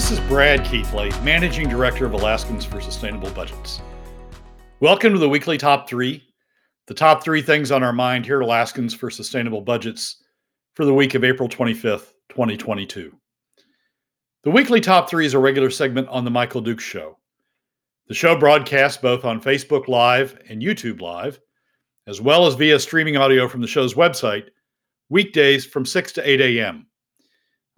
This is Brad Keithley, Managing Director of Alaskans for Sustainable Budgets. Welcome to the weekly top three, the top three things on our mind here at Alaskans for Sustainable Budgets for the week of April 25th, 2022. The weekly top three is a regular segment on The Michael Dukes Show. The show broadcasts both on Facebook Live and YouTube Live, as well as via streaming audio from the show's website, weekdays from 6 to 8 a.m.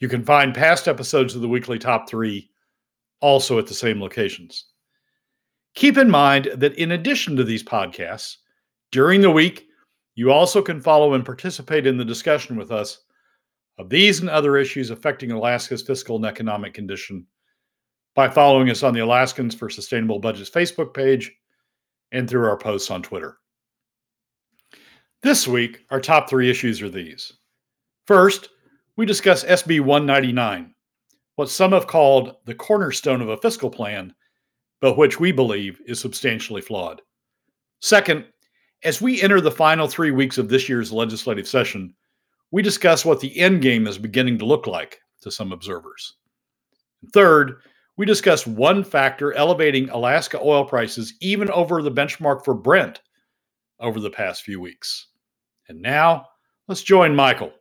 You can find past episodes of the weekly top three also at the same locations. Keep in mind that in addition to these podcasts, during the week, you also can follow and participate in the discussion with us of these and other issues affecting Alaska's fiscal and economic condition by following us on the Alaskans for Sustainable Budgets Facebook page and through our posts on Twitter. This week, our top three issues are these. First, we discuss SB 199, what some have called the cornerstone of a fiscal plan, but which we believe is substantially flawed. Second, as we enter the final three weeks of this year's legislative session, we discuss what the end game is beginning to look like to some observers. Third, we discuss one factor elevating Alaska oil prices even over the benchmark for Brent over the past few weeks. And now, let's join Michael.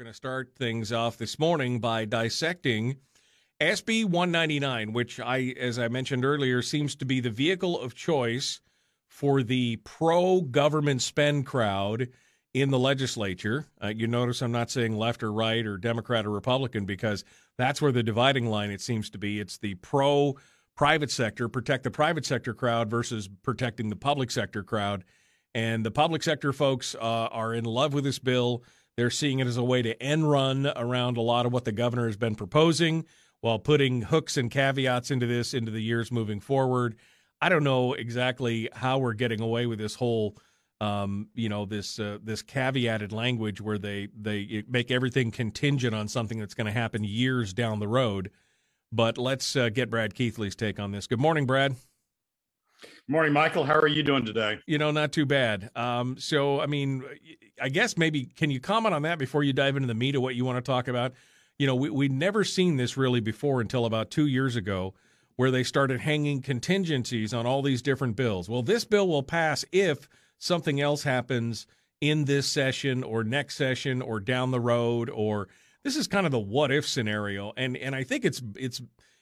Going to start things off this morning by dissecting SB 199, which I, as I mentioned earlier, seems to be the vehicle of choice for the pro government spend crowd in the legislature. Uh, you notice I'm not saying left or right or Democrat or Republican because that's where the dividing line it seems to be. It's the pro private sector, protect the private sector crowd versus protecting the public sector crowd. And the public sector folks uh, are in love with this bill. They're seeing it as a way to end run around a lot of what the governor has been proposing while putting hooks and caveats into this into the years moving forward. I don't know exactly how we're getting away with this whole, um, you know, this uh, this caveated language where they they make everything contingent on something that's going to happen years down the road. But let's uh, get Brad Keithley's take on this. Good morning, Brad. Morning, Michael. How are you doing today? You know, not too bad. Um, so, I mean, I guess maybe can you comment on that before you dive into the meat of what you want to talk about? You know, we we'd never seen this really before until about two years ago where they started hanging contingencies on all these different bills. Well, this bill will pass if something else happens in this session or next session or down the road or this is kind of the what if scenario and and I think it's it's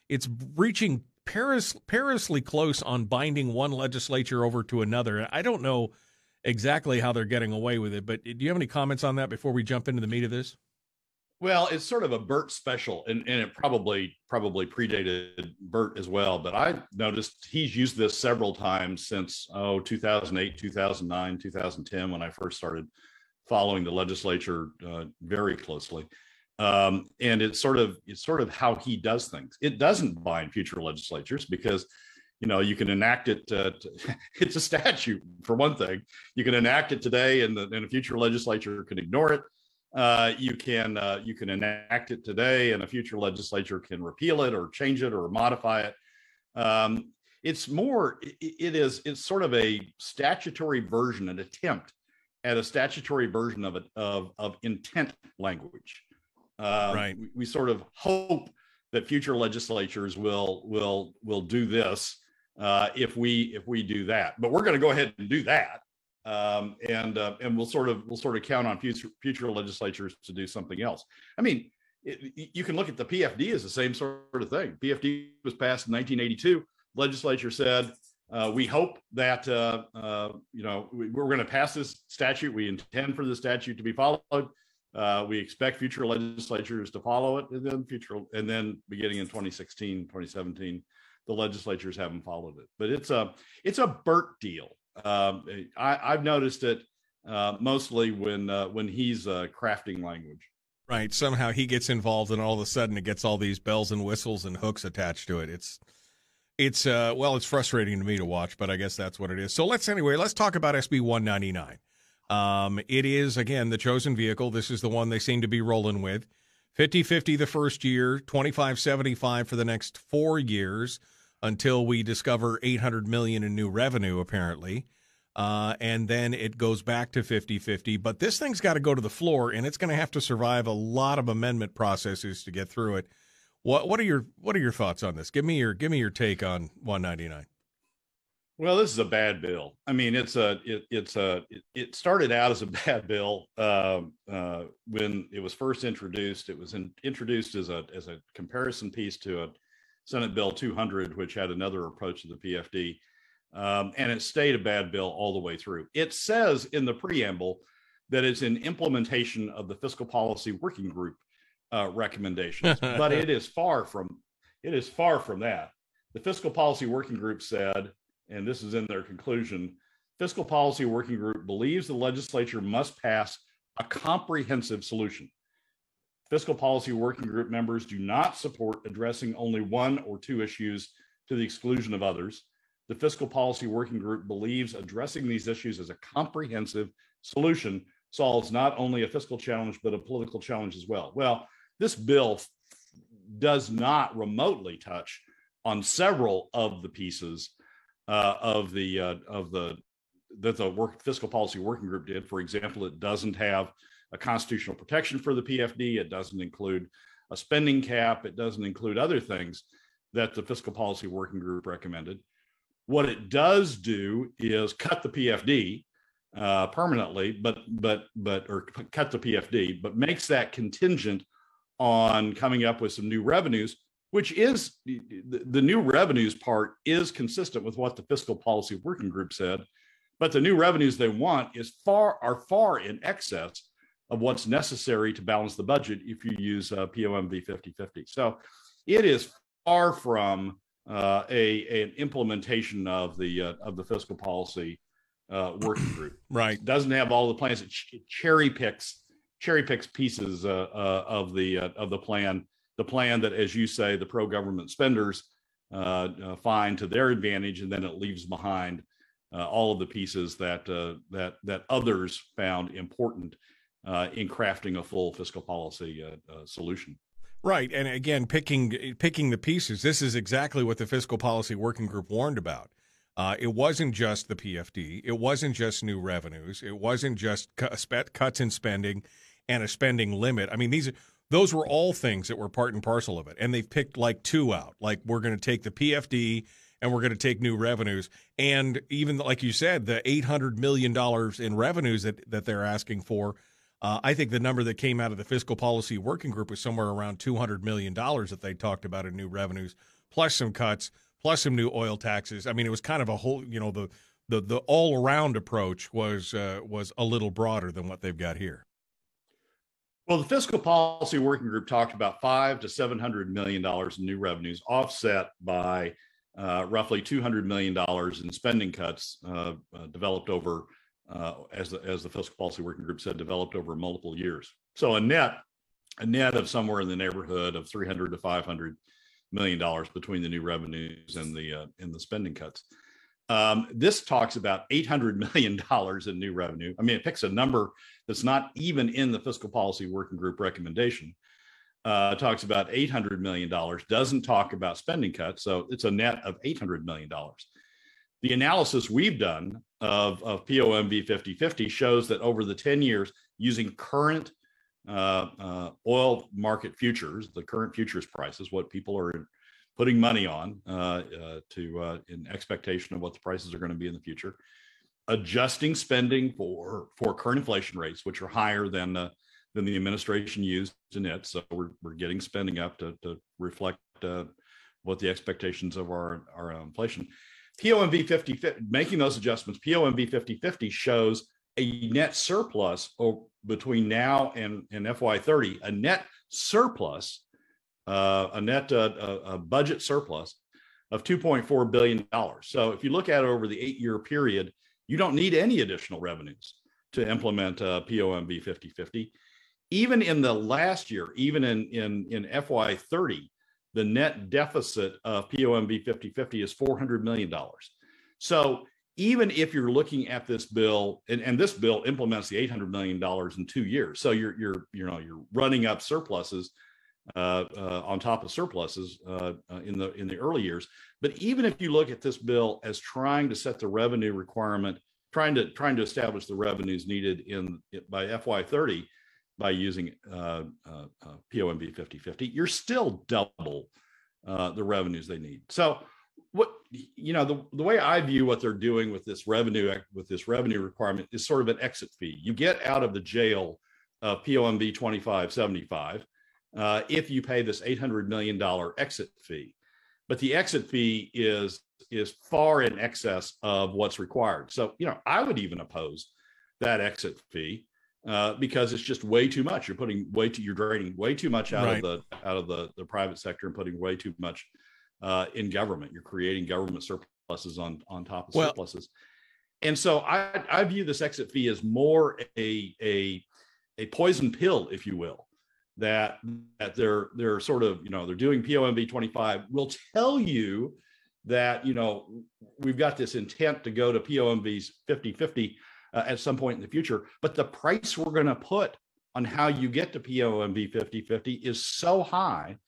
it's reaching peris, perilously close on binding one legislature over to another. I don't know exactly how they're getting away with it, but do you have any comments on that before we jump into the meat of this? Well, it's sort of a Bert special, and, and it probably probably predated Bert as well. But I noticed he's used this several times since oh 2008, 2009, 2010 when I first started following the legislature uh, very closely. Um, and it's sort of it's sort of how he does things. It doesn't bind future legislatures because you know you can enact it. Uh, to, it's a statute for one thing. You can enact it today, and the and a future legislature can ignore it uh, you can uh, you can enact it today, and a future legislature can repeal it or change it or modify it. Um, it's more it, it is it's sort of a statutory version, an attempt at a statutory version of it of of intent language. Uh, right. We, we, sort of hope that future legislatures will will will do this uh, if we if we do that. But we're going to go ahead and do that um, and uh, and we'll sort of we'll sort of count on future future legislatures to do something else. I mean, it, you can look at the PFD as the same sort of thing. PFD was passed in 1982. Legislature said uh, we hope that uh, uh you know we, are going to pass this statute. We intend for the statute to be followed. Uh, we expect future legislatures to follow it, and then future and then beginning in 2016, 2017, the legislatures haven't followed it. But it's a it's a Bert deal um, I, have noticed it uh, mostly when uh, when he's uh, crafting language. Right. Somehow he gets involved, and all of a sudden it gets all these bells and whistles and hooks attached to it. It's It's uh well, it's frustrating to me to watch, but I guess that's what it is. So let's anyway, let's talk about SB 199. Um, it is again the chosen vehicle. This is the one they seem to be rolling with. 50-50 the first year, 25-75 for the next 4 years until we discover 800 million in new revenue apparently. Uh, and then it goes back to 50-50, but this thing's got to go to the floor and it's going to have to survive a lot of amendment processes to get through it. What what are your what are your thoughts on this? Give me your give me your take on 199. Well, this is a bad bill. I mean, it's a it, it's a it, it started out as a bad bill uh, uh, when it was first introduced. It was in, introduced as a as a comparison piece to a Senate Bill 200, which had another approach to the PFD, um, and it stayed a bad bill all the way through. It says in the preamble that it's an implementation of the Fiscal Policy Working Group uh, recommendations, but it is far from it is far from that. The Fiscal Policy Working Group said, and this is in their conclusion, Fiscal Policy Working Group believes the legislature must pass a comprehensive solution. Fiscal Policy Working Group members do not support addressing only one or two issues to the exclusion of others. The Fiscal Policy Working Group believes addressing these issues as a comprehensive solution solves not only a fiscal challenge, but a political challenge as well. Well, this bill does not remotely touch on several of the pieces uh, of the uh, of the that the work fiscal policy working group did. For example, it doesn't have a constitutional protection for the PFD. It doesn't include a spending cap. It doesn't include other things that the fiscal policy working group recommended. What it does do is cut the PFD uh, permanently, but but but or cut the PFD, but makes that contingent on coming up with some new revenues, which is the, new revenues part is consistent with what the fiscal policy working group said. But the new revenues they want is far are far in excess of what's necessary to balance the budget if you use uh, POMV 5050. So it is far from uh, a, an implementation of the uh, of the fiscal policy uh, working group. right. Doesn't have all the plans. It, cherry picks cherry picks pieces uh, uh, of the uh, of the plan, the plan that, as you say, the pro government spenders uh, uh, find to their advantage, and then it leaves behind uh, all of the pieces that that that others found important in crafting a full fiscal policy solution. Right, and again, picking picking the pieces. This is exactly what the fiscal policy working group warned about. Uh, it wasn't just the PFD. It wasn't just new revenues. It wasn't just cuts in spending and a spending limit. I mean, these those were all things that were part and parcel of it, and they've picked like two out. Like we're going to take the PFD and we're going to take new revenues, and even like you said, the eight hundred million dollars in revenues that that they're asking for. Uh, I think the number that came out of the fiscal policy working group was somewhere around two hundred million dollars that they talked about in new revenues, plus some cuts, plus some new oil taxes. I mean, it was kind of a whole, you know, the the the all around approach was uh, was a little broader than what they've got here. Well, the fiscal policy working group talked about five to seven hundred million dollars in new revenues, offset by uh, roughly two hundred million dollars in spending cuts uh, uh, developed over, uh, as the, as the fiscal policy working group said, developed over multiple years. So a net, a net of somewhere in the neighborhood of three hundred to five hundred million dollars between the new revenues and the uh, and the spending cuts. Um, this talks about $800 million in new revenue. I mean, it picks a number that's not even in the fiscal policy working group recommendation. Uh, talks about $800 million, doesn't talk about spending cuts. So it's a net of $800 million. The analysis we've done of, of POMV 5050 shows that over the 10 years, using current uh, uh, oil market futures, the current futures prices, what people are putting money on uh, uh, to uh, in expectation of what the prices are going to be in the future, adjusting spending for for current inflation rates, which are higher than uh, than the administration used in it. So we're we're getting spending up to to reflect uh, what the expectations of our our inflation. POMV 50, making those adjustments, POMV 5050 shows a net surplus between now and, and FY30, a net surplus uh, a net uh, a budget surplus of 2.4 billion dollars. So if you look at it over the eight-year period, you don't need any additional revenues to implement uh, POMV 5050. Even in the last year, even in in in FY30, the net deficit of POMV 5050 is $400 million. So even if you're looking at this bill, and, and this bill implements the $800 million in two years, so you're you're you know you're running up surpluses on top of surpluses uh, uh in the in the early years. But even if you look at this bill as trying to set the revenue requirement, trying to trying to establish the revenues needed in by FY30 by using uh, uh, POMV 5050, you're still double the revenues they need. So what you know the, the way i view what they're doing with this revenue with this revenue requirement is sort of an exit fee you get out of the jail of POMV 2575 uh, if you pay this 800 million dollar exit fee but the exit fee is is far in excess of what's required so you know i would even oppose that exit fee uh, because it's just way too much you're putting way too you're draining way too much out right. of the out of the the private sector and putting way too much uh, in government. You're creating government surpluses on on top of well, surpluses. And so I, I view this exit fee as more a a a poison pill, if you will, that that they're they're sort of you know they're doing POMV 25 will tell you that you know we've got this intent to go to POMVs 50 50 uh, at some point in the future, but the price we're going to put on how you get to POMV 50 50 is so high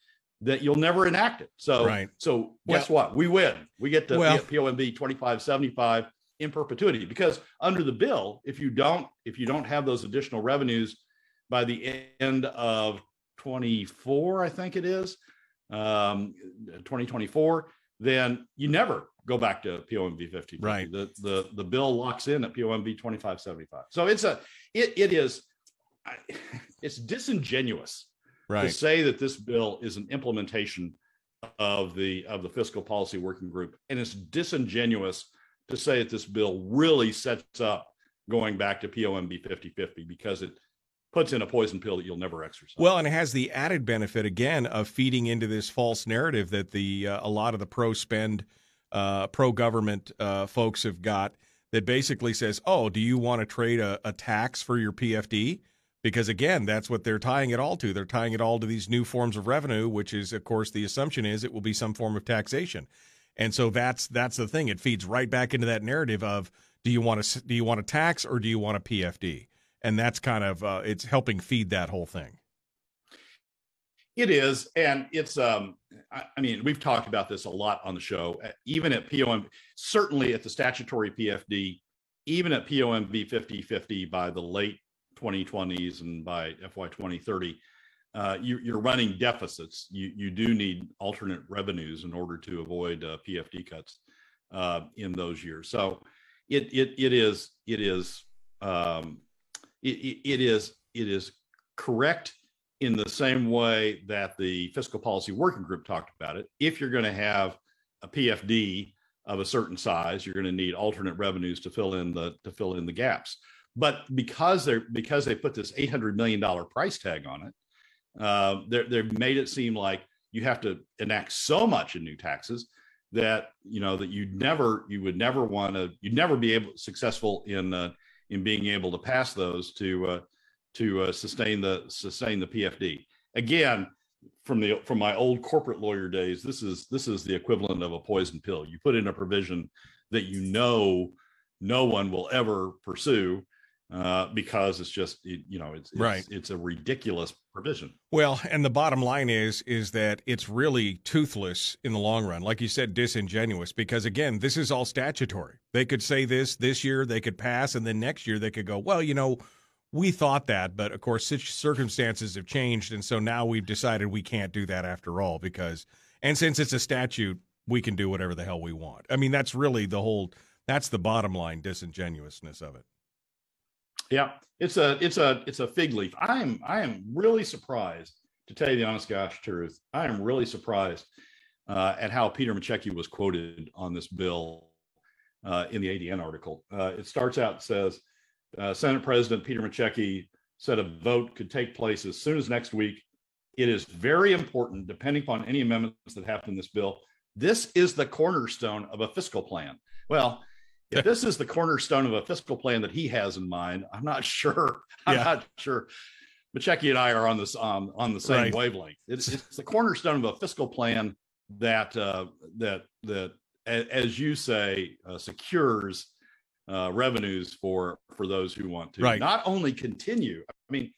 that you'll never enact it. So, right. so guess well, what? We win. We get to well, get POMV 2575 in perpetuity because under the bill, if you don't, if you don't have those additional revenues by the end of 24, I think it is, um, 2024, then you never go back to POMV 50. Right. The, the, the bill locks in at POMV 2575. So it's a, it, it is, it's disingenuous right. to say that this bill is an implementation of the of the fiscal policy working group and it's disingenuous to say that this bill really sets up going back to POMV 5050 because it puts in a poison pill that you'll never exercise. Well, and it has the added benefit again of feeding into this false narrative that the uh, a lot of the pro spend uh, pro government uh, folks have got that basically says, "Oh, do you want to trade a, a tax for your PFD?" because again that's what they're tying it all to they're tying it all to these new forms of revenue which is of course the assumption is it will be some form of taxation and so that's that's the thing it feeds right back into that narrative of do you want to do you want a tax or do you want a pfd and that's kind of uh, it's helping feed that whole thing it is and it's um I, I mean we've talked about this a lot on the show even at pom certainly at the statutory pfd even at POMV 50 50 by the late 2020s and by FY 2030, uh, you, are running deficits. You, you do need alternate revenues in order to avoid uh, PFD cuts uh, in those years. So it, it, it is, it is, um, it, it is, it is correct in the same way that the fiscal policy working group talked about it. If you're going to have a PFD of a certain size, you're going to need alternate revenues to fill in the to fill in the gaps. But because they're because they put this eight hundred million dollar price tag on it, uh, they've made it seem like you have to enact so much in new taxes that you know that you never you would never want to you'd never be able successful in uh, in being able to pass those to uh, to uh, sustain the sustain the PFD. Again, from the from my old corporate lawyer days, this is this is the equivalent of a poison pill. You put in a provision that you know no one will ever pursue uh, because it's just it, you know it's, it's right. It's a ridiculous provision. Well, and the bottom line is is that it's really toothless in the long run. Like you said, disingenuous because again, this is all statutory. They could say this this year, they could pass, and then next year they could go, well, you know, we thought that, but of course, circumstances have changed, and so now we've decided we can't do that after all because, and since it's a statute, we can do whatever the hell we want. I mean, that's really the whole. That's the bottom line disingenuousness of it. Yeah, it's a it's a it's a fig leaf. I am I am really surprised to tell you the honest gosh truth. I am really surprised uh, at how Peter Micciche was quoted on this bill uh, in the ADN article. Uh, it starts out says uh, Senate President Peter Micciche said a vote could take place as soon as next week. It is very important, depending upon any amendments that happen in this bill. This is the cornerstone of a fiscal plan. Well, if this is the cornerstone of a fiscal plan that he has in mind, I'm not sure. I'm yeah. not sure Micciche and I are on this um, on the same Right. wavelength. It's, it's the cornerstone of a fiscal plan that uh, that that, as you say, uh, secures uh, revenues for for those who want to Right. not only continue. I mean,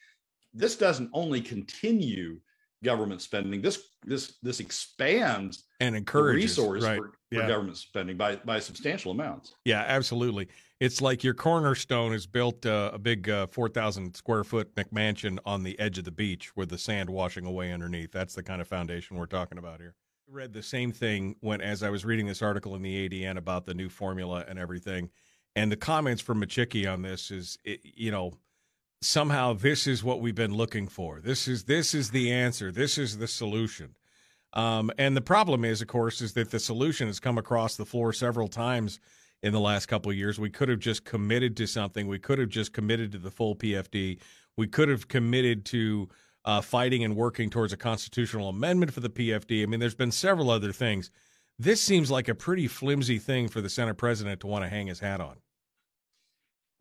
this doesn't only continue government spending. This this this expands and encourages resource right. for, for Yeah. government spending by by substantial amounts. Yeah, absolutely. It's like your cornerstone is built uh, a big uh, 4,000 square foot McMansion on the edge of the beach with the sand washing away underneath. That's the kind of foundation we're talking about here. I read the same thing when, as I was reading this article in the ADN about the new formula and everything. And the comments from Micciche on this is, it, you know, somehow this is what we've been looking for. This is this is the answer. This is the solution. Um, and the problem is, of course, is that the solution has come across the floor several times in the last couple of years. We could have just committed to something. We could have just committed to the full PFD. We could have committed to uh, fighting and working towards a constitutional amendment for the PFD. I mean, there's been several other things. This seems like a pretty flimsy thing for the Senate president to want to hang his hat on.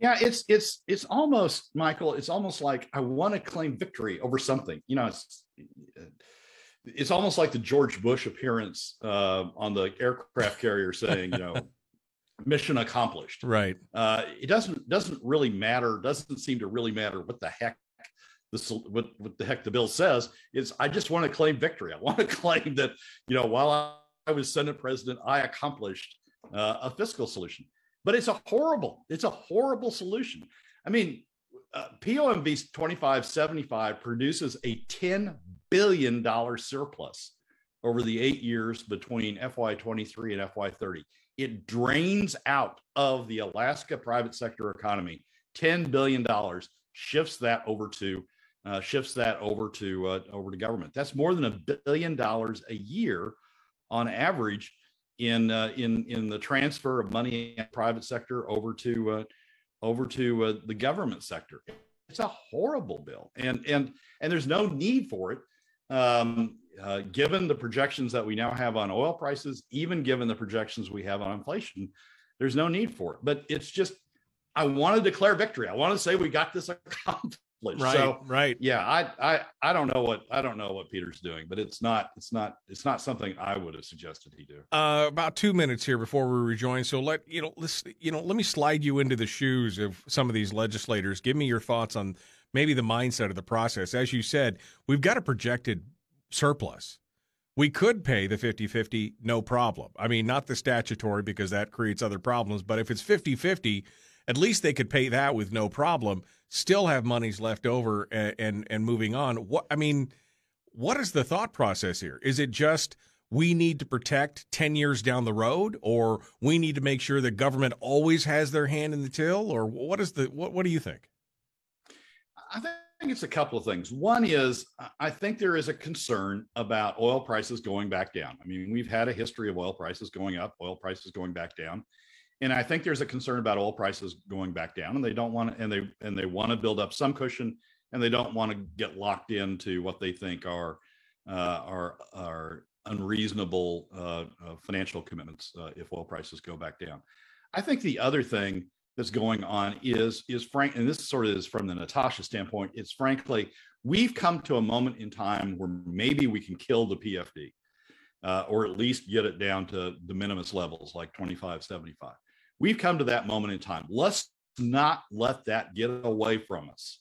Yeah, it's it's it's almost Michael. It's almost like I want to claim victory over something. You know, it's it's almost like the George Bush appearance uh, on the aircraft carrier saying, you know, mission accomplished. Right. Uh, it doesn't doesn't really matter. Doesn't seem to really matter what the heck this what what the heck the bill says. Is I just want to claim victory. I want to claim that you know while I, I was Senate president, I accomplished uh, a fiscal solution. But it's a horrible, it's a horrible solution. I mean, uh, POMV 2575 produces a $10 billion surplus over the eight years between FY23 and FY30. It drains out of the Alaska private sector economy $10 billion, shifts that over to uh, shifts that over to uh, over to government. That's more than a billion dollars a year on average in uh, in in the transfer of money in private sector over to uh, over to uh, the government sector. It's a horrible bill, and and and there's no need for it, um, uh, given the projections that we now have on oil prices, even given the projections we have on inflation. There's no need for it, but it's just I want to declare victory. I want to say we got this accomplished. Right. So, right. yeah, I, I I don't know what I don't know what Peter's doing, but it's not it's not it's not something I would have suggested he do. Uh, about two minutes here before we rejoin. So let you know, let's you know, let me slide you into the shoes of some of these legislators. Give me your thoughts on maybe the mindset of the process. As you said, we've got a projected surplus. We could pay the 50 50, no problem. I mean, not the statutory because that creates other problems, but if it's 50 50, at least they could pay that with no problem, still have monies left over and, and, and moving on. What I mean, what is the thought process here? Is it just we need to protect 10 years down the road or we need to make sure the government always has their hand in the till or what is the what what do you think? I think it's a couple of things. One is I think there is a concern about oil prices going back down. I mean, we've had a history of oil prices going up, oil prices going back down. And I think there's a concern about oil prices going back down and they don't want to and they and they want to build up some cushion and they don't want to get locked into what they think are uh, are are unreasonable uh, uh, financial commitments uh, if oil prices go back down. I think the other thing that's going on is is frank, and this sort of is from the Natasha standpoint. It's frankly we've come to a moment in time where maybe we can kill the PFD, uh, or at least get it down to the minimus levels like 25, 75. We've come to that moment in time. Let's not let that get away from us.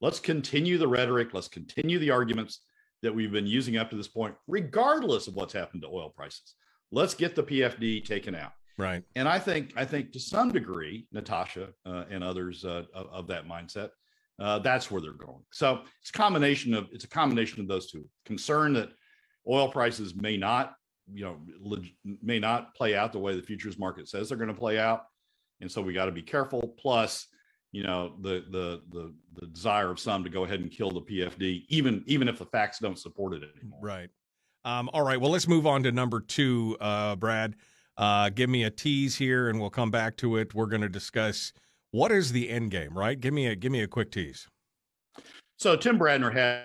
Let's continue the rhetoric. Let's continue the arguments that we've been using up to this point, regardless of what's happened to oil prices. Let's get the PFD taken out. Right. And I think, I think to some degree, Natasha uh, and others uh, of, of, that mindset, uh, that's where they're going. So it's a combination of it's a combination of those two. Concern that oil prices may not, you know, leg- may not play out the way the futures market says they're going to play out, and so we got to be careful. Plus, you know, the the the the desire of some to go ahead and kill the PFD, even even if the facts don't support it anymore. Right. Um, all right. Well, let's move on to number two, uh, Brad. Uh, give me a tease here, and we'll come back to it. We're going to discuss what is the end game, right? Give me a give me a quick tease. So Tim Bradner had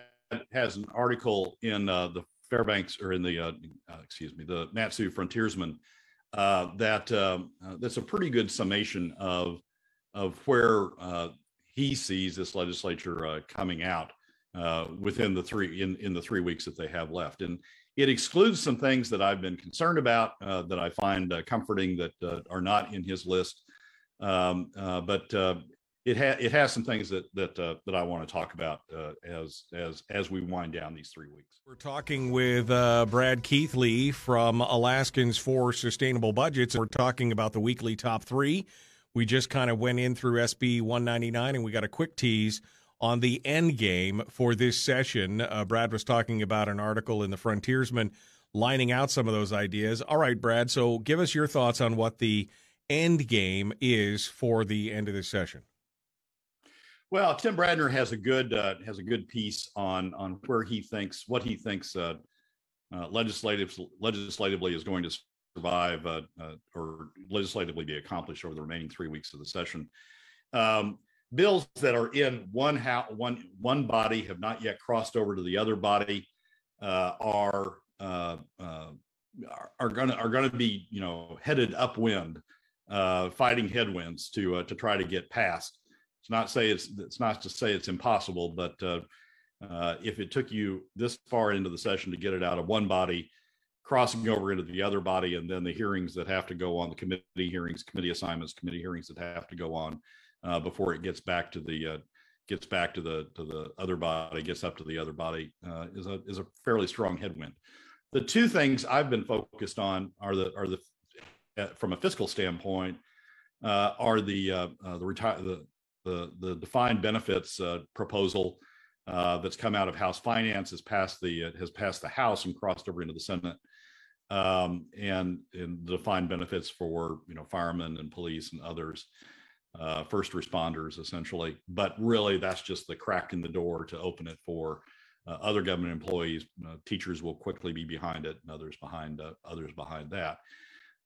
has an article in uh, the Fairbanks or in the uh, uh, excuse me the Mat-Su Frontiersman uh, that um, uh, that's a pretty good summation of of where uh, he sees this legislature coming out uh, within the three in in the three weeks that they have left, and it excludes some things that I've been concerned about uh, that I find uh, comforting that uh, are not in his list. Um, uh, but uh, it has it has some things that that uh, that I want to talk about uh, as as as we wind down these three weeks. We're talking with uh, Brad Keithley from Alaskans for Sustainable Budgets. We're talking about the weekly top three. We just kind of went in through SB 199, and we got a quick tease on the end game for this session. Uh, Brad was talking about an article in the Frontiersman lining out some of those ideas. All right, Brad. So give us your thoughts on what the end game is for the end of this session. Well, Tim Bradner has a good uh, has a good piece on on where he thinks what he thinks uh, uh, legislative legislatively is going to survive uh, uh, or legislatively be accomplished over the remaining three weeks of the session. Um, bills that are in one house, one one body have not yet crossed over to the other body uh, are are going to are going to be you know headed upwind, fighting headwinds to to try to get passed. It's not say it's it's not to say it's impossible, but uh, uh, if it took you this far into the session to get it out of one body, crossing over into the other body, and then the hearings that have to go on, the committee hearings, committee assignments, committee hearings that have to go on uh, before it gets back to the uh, gets back to the to the other body, gets up to the other body, uh, is a is a fairly strong headwind. The two things I've been focused on are the are the uh, from a fiscal standpoint are the the retire the the the defined benefits uh, proposal uh, that's come out of House Finance has passed the uh, has passed the House and crossed over into the Senate, um, and and the defined benefits for you know firemen and police and others, uh, first responders essentially. But really, that's just the crack in the door to open it for uh, other government employees. Uh, teachers will quickly be behind it, and others behind others behind that.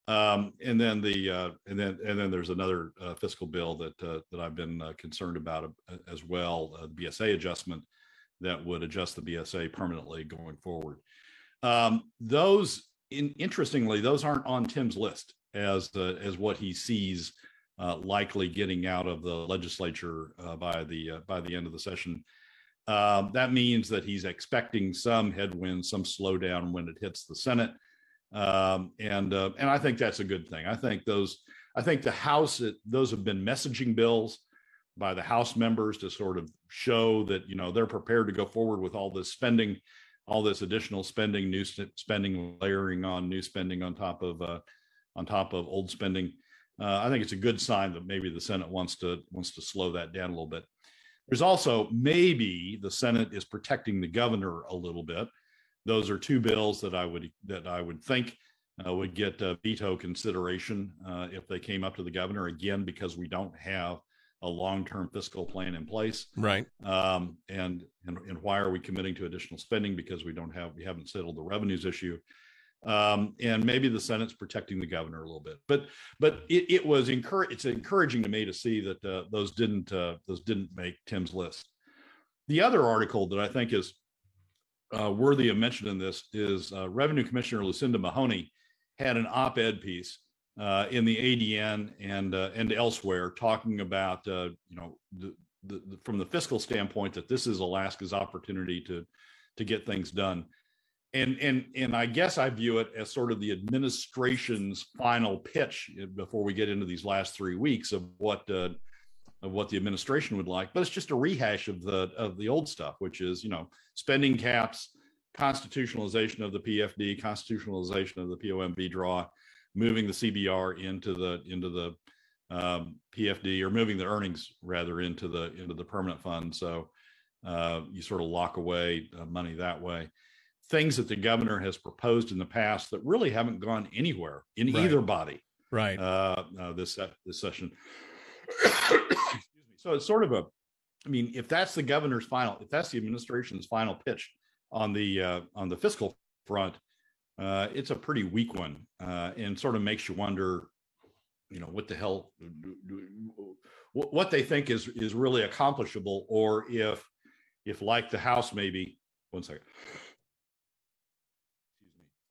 Um, and then the uh, and then and then there's another uh, fiscal bill that uh, that I've been uh, concerned about uh, as well, uh, the BSA adjustment that would adjust the BSA permanently going forward. Um, those, in, interestingly, those aren't on Tim's list as the as what he sees likely getting out of the legislature by the by the end of the session. Um, that means that he's expecting some headwinds, some slowdown when it hits the Senate um, and uh, and I think that's a good thing. I think those I think the House those have been messaging bills by the House members to sort of show that you know they're prepared to go forward with all this spending, all this additional spending, new spending layering on new spending on top of uh, on top of old spending. Uh, I think it's a good sign that maybe the Senate wants to wants to slow that down a little bit. There's also maybe the Senate is protecting the governor a little bit those are two bills that I would that I would think uh, would get uh, veto consideration uh, if they came up to the governor again because we don't have a long-term fiscal plan in place. Right. Um, and, and and why are we committing to additional spending because we don't have we haven't settled the revenues issue. Um, and maybe the Senate's protecting the governor a little bit, but but it, it was encourage it's encouraging to me to see that uh, those didn't uh, those didn't make Tim's list. The other article that I think is uh, worthy of mention in this is uh, Revenue Commissioner Lucinda Mahoney had an op-ed piece uh, in the ADN and uh, and elsewhere talking about uh, you know the, the, the, from the fiscal standpoint that this is Alaska's opportunity to to get things done. And, and and I guess I view it as sort of the administration's final pitch before we get into these last three weeks of what uh, of what the administration would like, but it's just a rehash of the of the old stuff, which is you know spending caps, constitutionalization of the PFD, constitutionalization of the POMV draw, moving the CBR into the into the um, PFD or moving the earnings rather into the into the permanent fund. So uh, you sort of lock away uh, money that way. Things that the governor has proposed in the past that really haven't gone anywhere in right. either body. Right. Uh, uh this this session. So it's sort of a, I mean, if that's the governor's final, if that's the administration's final pitch on the uh, on the fiscal front, uh, it's a pretty weak one, uh, and sort of makes you wonder, you know, what the hell, what they think is is really accomplishable, or if if like the House maybe one second,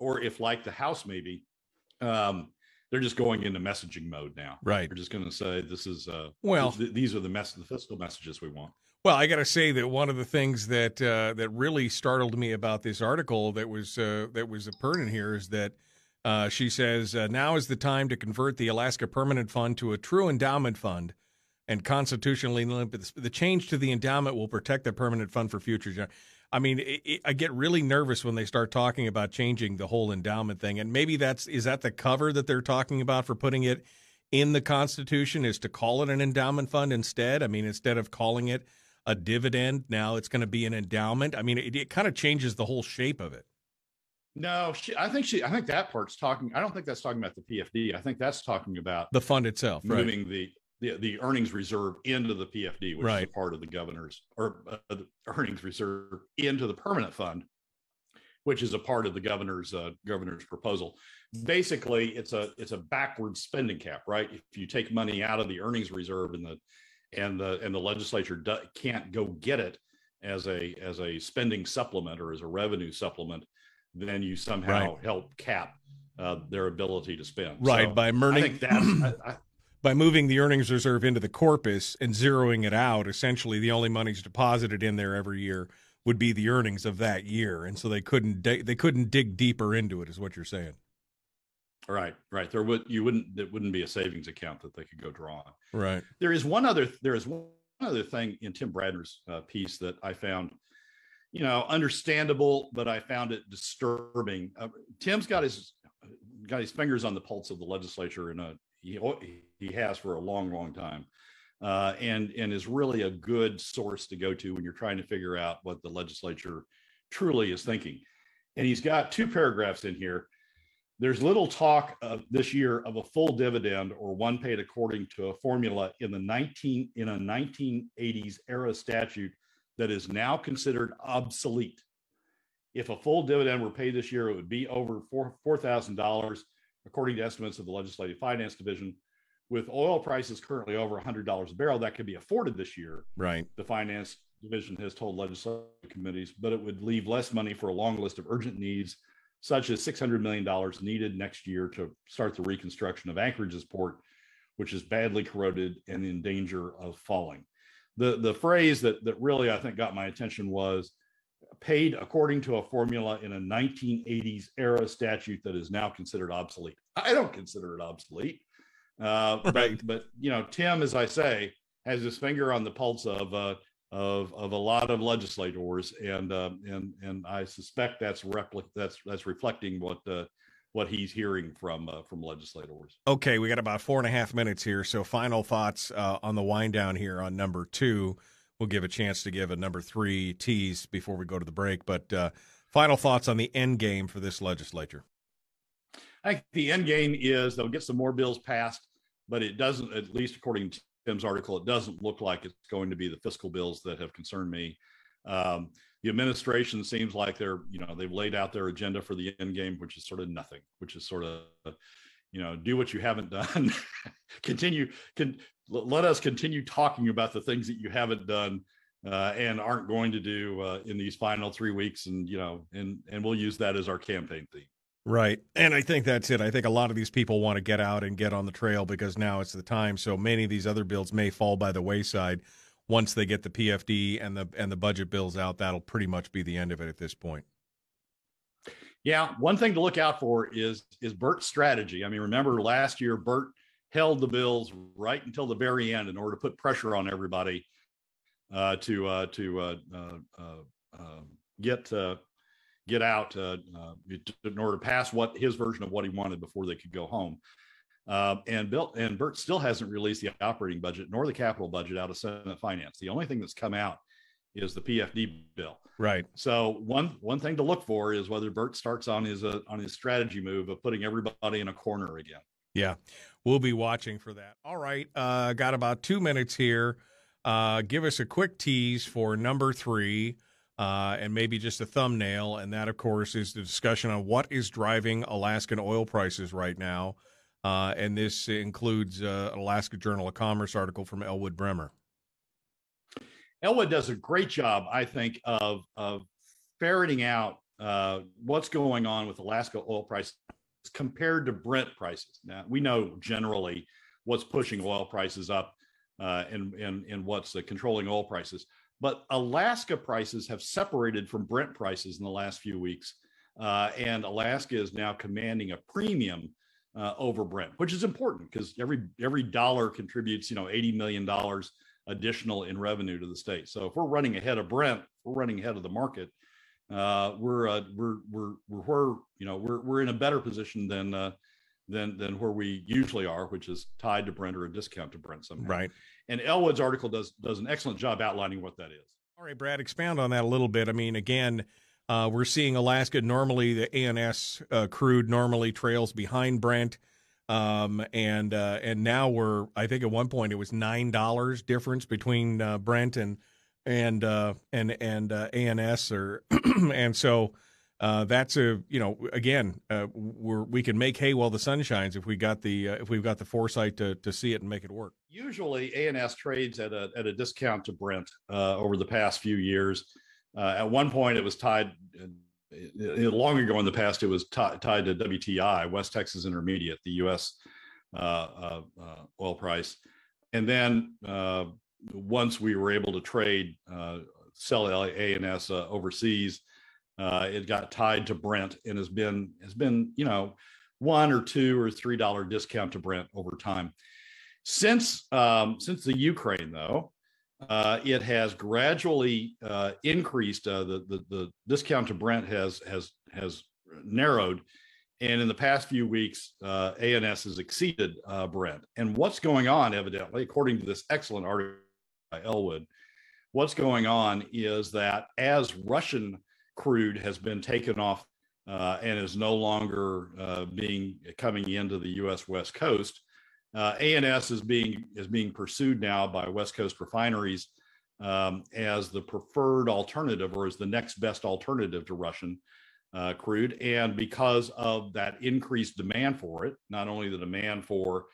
or if like the House maybe. Um, they're just going into messaging mode now. Right. They're just going to say this is uh, well, th- these are the mess the fiscal messages we want. Well, I got to say that one of the things that uh, that really startled me about this article that was uh, that was pertinent here is that uh, she says uh, now is the time to convert the Alaska Permanent Fund to a true endowment fund and constitutionally limit the change to the endowment will protect the permanent fund for future generations. I mean, it, it, I get really nervous when they start talking about changing the whole endowment thing, and maybe that's is that the cover that they're talking about for putting it in the Constitution is to call it an endowment fund instead. I mean, instead of calling it a dividend, now it's going to be an endowment. I mean, it, it kind of changes the whole shape of it. No, she, I think she. I think that part's talking. I don't think that's talking about the PFD. I think that's talking about the fund itself, moving right. the, the the earnings reserve into the PFD, which right. is part of the governor's or uh, the earnings reserve into the permanent fund, which is a part of the governor's uh, governor's proposal. Basically, it's a it's a backward spending cap, right? If you take money out of the earnings reserve and the and the and the legislature do, can't go get it as a as a spending supplement or as a revenue supplement then you somehow right. help cap uh, their ability to spend. Right so by merging. I think that's. I, I, by moving the earnings reserve into the corpus and zeroing it out, essentially the only money's deposited in there every year would be the earnings of that year, and so they couldn't they couldn't dig deeper into it, is what you're saying. Right, right. There would you wouldn't it wouldn't be a savings account that they could go draw on. Right. There is one other there is one other thing in Tim Bradner's uh, piece that I found you know, understandable, but I found it disturbing. Uh, Tim's got his got his fingers on the pulse of the legislature, and uh, he he has for a long, long time, uh, and and is really a good source to go to when you're trying to figure out what the legislature truly is thinking. And he's got two paragraphs in here. There's little talk of this year of a full dividend or one paid according to a formula in the 19 in a 1980s era statute that is now considered obsolete. If a full dividend were paid this year, it would be over $4,000, according to estimates of the Legislative Finance Division. With oil prices currently over $100 a barrel, that could be afforded this year. Right. The Finance Division has told legislative committees, but it would leave less money for a long list of urgent needs, such as $600 million needed next year to start the reconstruction of Anchorage's port, which is badly corroded and in danger of falling the the phrase that that really I think got my attention was paid according to a formula in a 1980s era statute that is now considered obsolete. I don't consider it obsolete, uh, right. but but you know Tim, as I say, has his finger on the pulse of uh, of of a lot of legislators, and uh, and and I suspect that's repli- that's that's reflecting what uh, what he's hearing from uh, from legislators. Okay, we got about four and a half minutes here. So final thoughts uh, on the wind down here on number two. We'll give a chance to give a number three tease before we go to the break. But uh, final thoughts on the end game for this legislature. I think the end game is they'll get some more bills passed, but it doesn't, at least according to Tim's article, it doesn't look like it's going to be the fiscal bills that have concerned me. Um, the administration seems like they're you know they've laid out their agenda for the end game which is sort of nothing which is sort of you know do what you haven't done continue can let us continue talking about the things that you haven't done uh, and aren't going to do uh, in these final three weeks and you know and and we'll use that as our campaign theme Right. And I think that's it. I think a lot of these people want to get out and get on the trail because now it's the time. So many of these other bills may fall by the wayside once they get the PFD and the and the budget bills out, that'll pretty much be the end of it at this point. Yeah, one thing to look out for is is Bert's strategy. I mean, remember last year Bert held the bills right until the very end in order to put pressure on everybody uh, to uh, to uh, uh, uh um, get uh, get out in order to pass what his version of what he wanted before they could go home. Uh, and Bill and Bert still hasn't released the operating budget nor the capital budget out of Senate Finance. The only thing that's come out is the PFD bill. Right. So one one thing to look for is whether Bert starts on his uh, on his strategy move of putting everybody in a corner again. Yeah, we'll be watching for that. All right, uh, got about two minutes here. Uh, give us a quick tease for number three. Uh, and maybe just a thumbnail. And that, of course, is the discussion on what is driving Alaskan oil prices right now. Uh, and this includes uh, an Alaska Journal of Commerce article from Elwood Brehmer. Elwood does a great job, I think, of, of ferreting out uh, what's going on with Alaska oil prices compared to Brent prices. Now we know generally what's pushing oil prices up uh, and, and, and what's controlling oil prices. But Alaska prices have separated from Brent prices in the last few weeks. Uh, and Alaska is now commanding a premium uh, over Brent, which is important because every every dollar contributes, you know, eighty million dollars additional in revenue to the state. So if we're running ahead of Brent, we're running ahead of the market. Uh, we're uh, we're we're we're you know we're we're in a better position than uh, than than where we usually are, which is tied to Brent or a discount to Brent somehow. Right. And Elwood's article does does an excellent job outlining what that is. All right, Brad, expound on that a little bit. I mean, again, uh, we're seeing Alaska normally the ANS uh, crude normally trails behind Brent, um, and uh, and now we're I think at one point it was nine dollars difference between uh, Brent and and uh, and and uh, ANS or and so uh, that's a you know again uh, we're, we can make hay while the sun shines if we got the uh, if we've got the foresight to to see it and make it work. Usually, ANS trades at a at a discount to Brent uh, over the past few years. Uh, at one point, it was tied. Uh, long ago in the past, it was t- tied to WTI, West Texas Intermediate, the U.S. oil price, and then once we were able to trade sell ANS overseas uh, it got tied to Brent and has been has been you know one or two or three dollar discount to Brent over time. Since um, since the Ukraine though, uh, it has gradually uh, increased. Uh, the, the the discount to Brent has has has narrowed, and in the past few weeks, uh, ANS has exceeded uh, Brent. And what's going on, evidently, according to this excellent article by Elwood, what's going on is that as Russian crude has been taken off uh, and is no longer uh, being coming into the U.S. West Coast. Uh, ANS is being is being pursued now by West Coast refineries um, as the preferred alternative or as the next best alternative to Russian uh, crude. And because of that increased demand for it, not only the demand for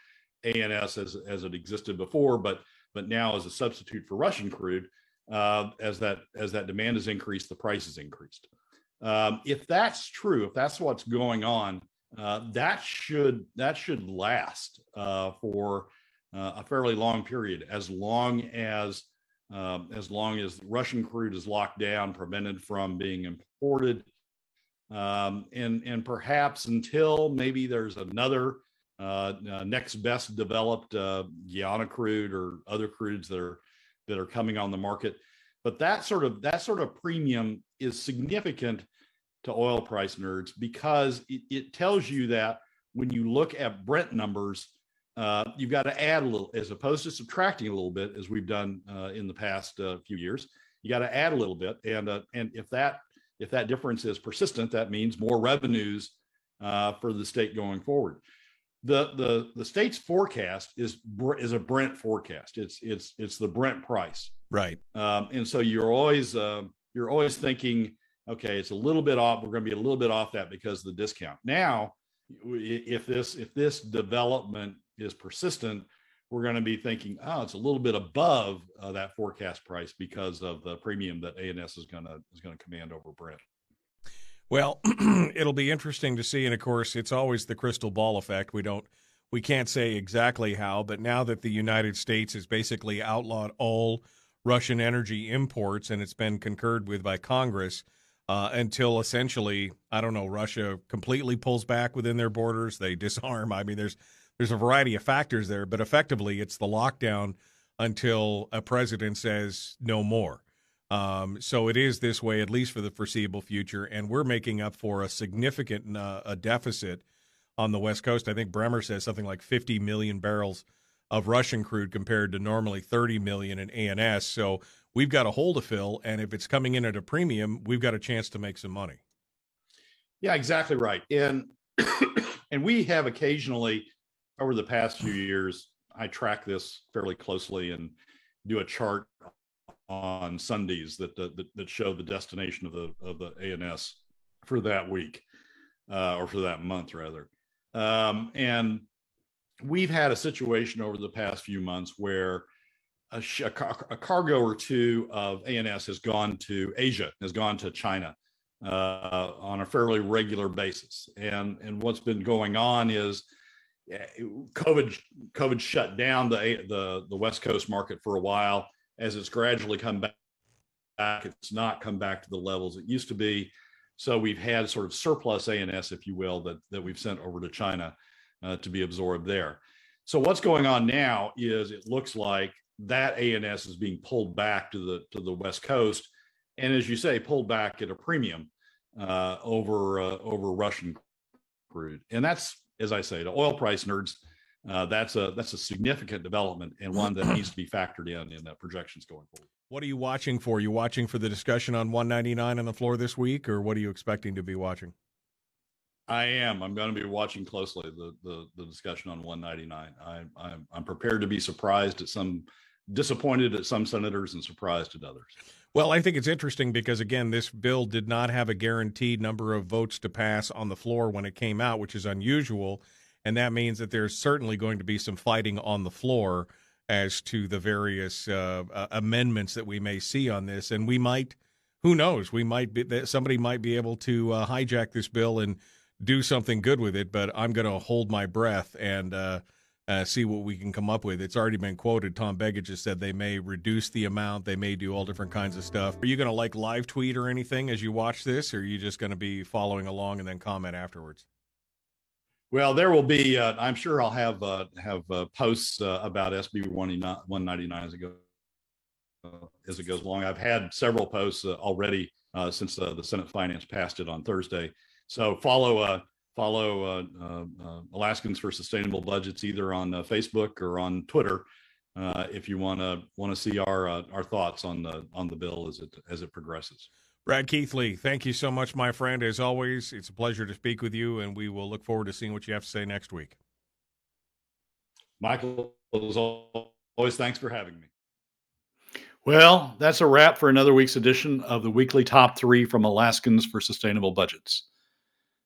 ANS as, as it existed before, but but now as a substitute for Russian crude, uh, as that as that demand has increased, the price has increased. Um, if that's true, if that's what's going on, uh, that should that should last uh, for uh, a fairly long period, as long as um, as long as Russian crude is locked down, prevented from being imported, um, and and perhaps until maybe there's another uh, uh, next best developed Guyana crude or other crudes that are that are coming on the market. But that sort of that sort of premium is significant to oil price nerds because it, it tells you that when you look at Brent numbers, uh, you've got to add a little as opposed to subtracting a little bit as we've done uh, in the past uh, few years. You got to add a little bit, and uh, and if that if that difference is persistent, that means more revenues uh, for the state going forward the the the state's forecast is is a Brent forecast. It's it's it's the Brent price, right? Um, and so you're always uh, you're always thinking, okay, it's a little bit off. We're going to be a little bit off that because of the discount. Now, if this if this development is persistent, we're going to be thinking, oh, it's a little bit above uh, that forecast price because of the premium that ANS is going to is going to command over Brent. Well, it'll be interesting to see, and of course, it's always the crystal ball effect. We don't, we can't say exactly how, but now that the United States has basically outlawed all Russian energy imports, and it's been concurred with by Congress uh, until essentially, I don't know, Russia completely pulls back within their borders, they disarm. I mean, there's there's a variety of factors there, but effectively, it's the lockdown until a president says no more. Um, so it is this way, at least for the foreseeable future, and we're making up for a significant uh, a deficit on the West Coast. I think Brehmer says something like 50 million barrels of Russian crude compared to normally 30 million in ANS. So we've got a hole to fill, and if it's coming in at a premium, we've got a chance to make some money. Yeah, exactly right. And and we have occasionally over the past few years, I track this fairly closely and do a chart on Sundays that, that that show the destination of the of the ANS for that week uh, or for that month rather. Um, and we've had a situation over the past few months where a, a, cargo or two of ANS has gone to Asia, has gone to China. uh, on a fairly regular basis. And and what's been going on is COVID COVID shut down the the the West Coast market for a while. As it's gradually come back, it's not come back to the levels it used to be. So we've had sort of surplus ANS, if you will, that that we've sent over to China uh, to be absorbed there. So what's going on now is it looks like that ANS is being pulled back to the to the West Coast, and as you say, pulled back at a premium uh, over uh, over Russian crude, and that's as I say to oil price nerds, uh, that's a that's a significant development and one that needs to be factored in in the projections going forward. What are you watching for? Are you watching for the discussion on 199 on the floor this week, or what are you expecting to be watching? I am. I'm going to be watching closely the the, the discussion on 199. I, I'm I'm prepared to be surprised at some, disappointed at some senators, and surprised at others. Well, I think it's interesting because again, this bill did not have a guaranteed number of votes to pass on the floor when it came out, which is unusual, and that means that there's certainly going to be some fighting on the floor as to the various uh, uh, amendments that we may see on this, and we might, who knows, we might be somebody might be able to uh, hijack this bill and do something good with it, but I'm going to hold my breath and uh, uh, see what we can come up with. It's already been quoted. Tom Begich just said they may reduce the amount, they may do all different kinds of stuff. Are you going to like live tweet or anything as you watch this, or are you just going to be following along and then comment afterwards? Well, there will be. Uh, I'm sure I'll have uh, have uh, posts uh, about SB 199 as it goes as it goes along. I've had several posts already since the Senate Finance passed it on Thursday so follow uh, follow uh, uh, uh, Alaskans for Sustainable Budgets either on uh, Facebook or on Twitter uh, if you want to want to see our our thoughts on the on the bill as it as it progresses. Brad Keithley, thank you so much, my friend. As always, it's a pleasure to speak with you, and we will look forward to seeing what you have to say next week. Michael, as always, thanks for having me. Well, that's a wrap for another week's edition of the weekly top three from Alaskans for Sustainable Budgets.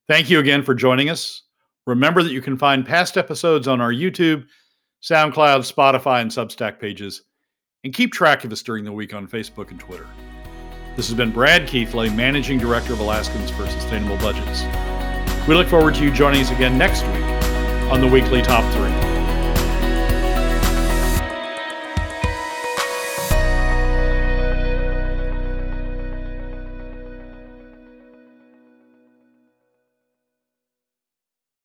Thank you again for joining us. Remember that you can find past episodes on our YouTube, SoundCloud, Spotify, and Substack pages, and keep track of us during the week on Facebook and Twitter. This has been Brad Keithley, Managing Director of Alaskans for Sustainable Budgets. We look forward to you joining us again next week on the weekly Top 3.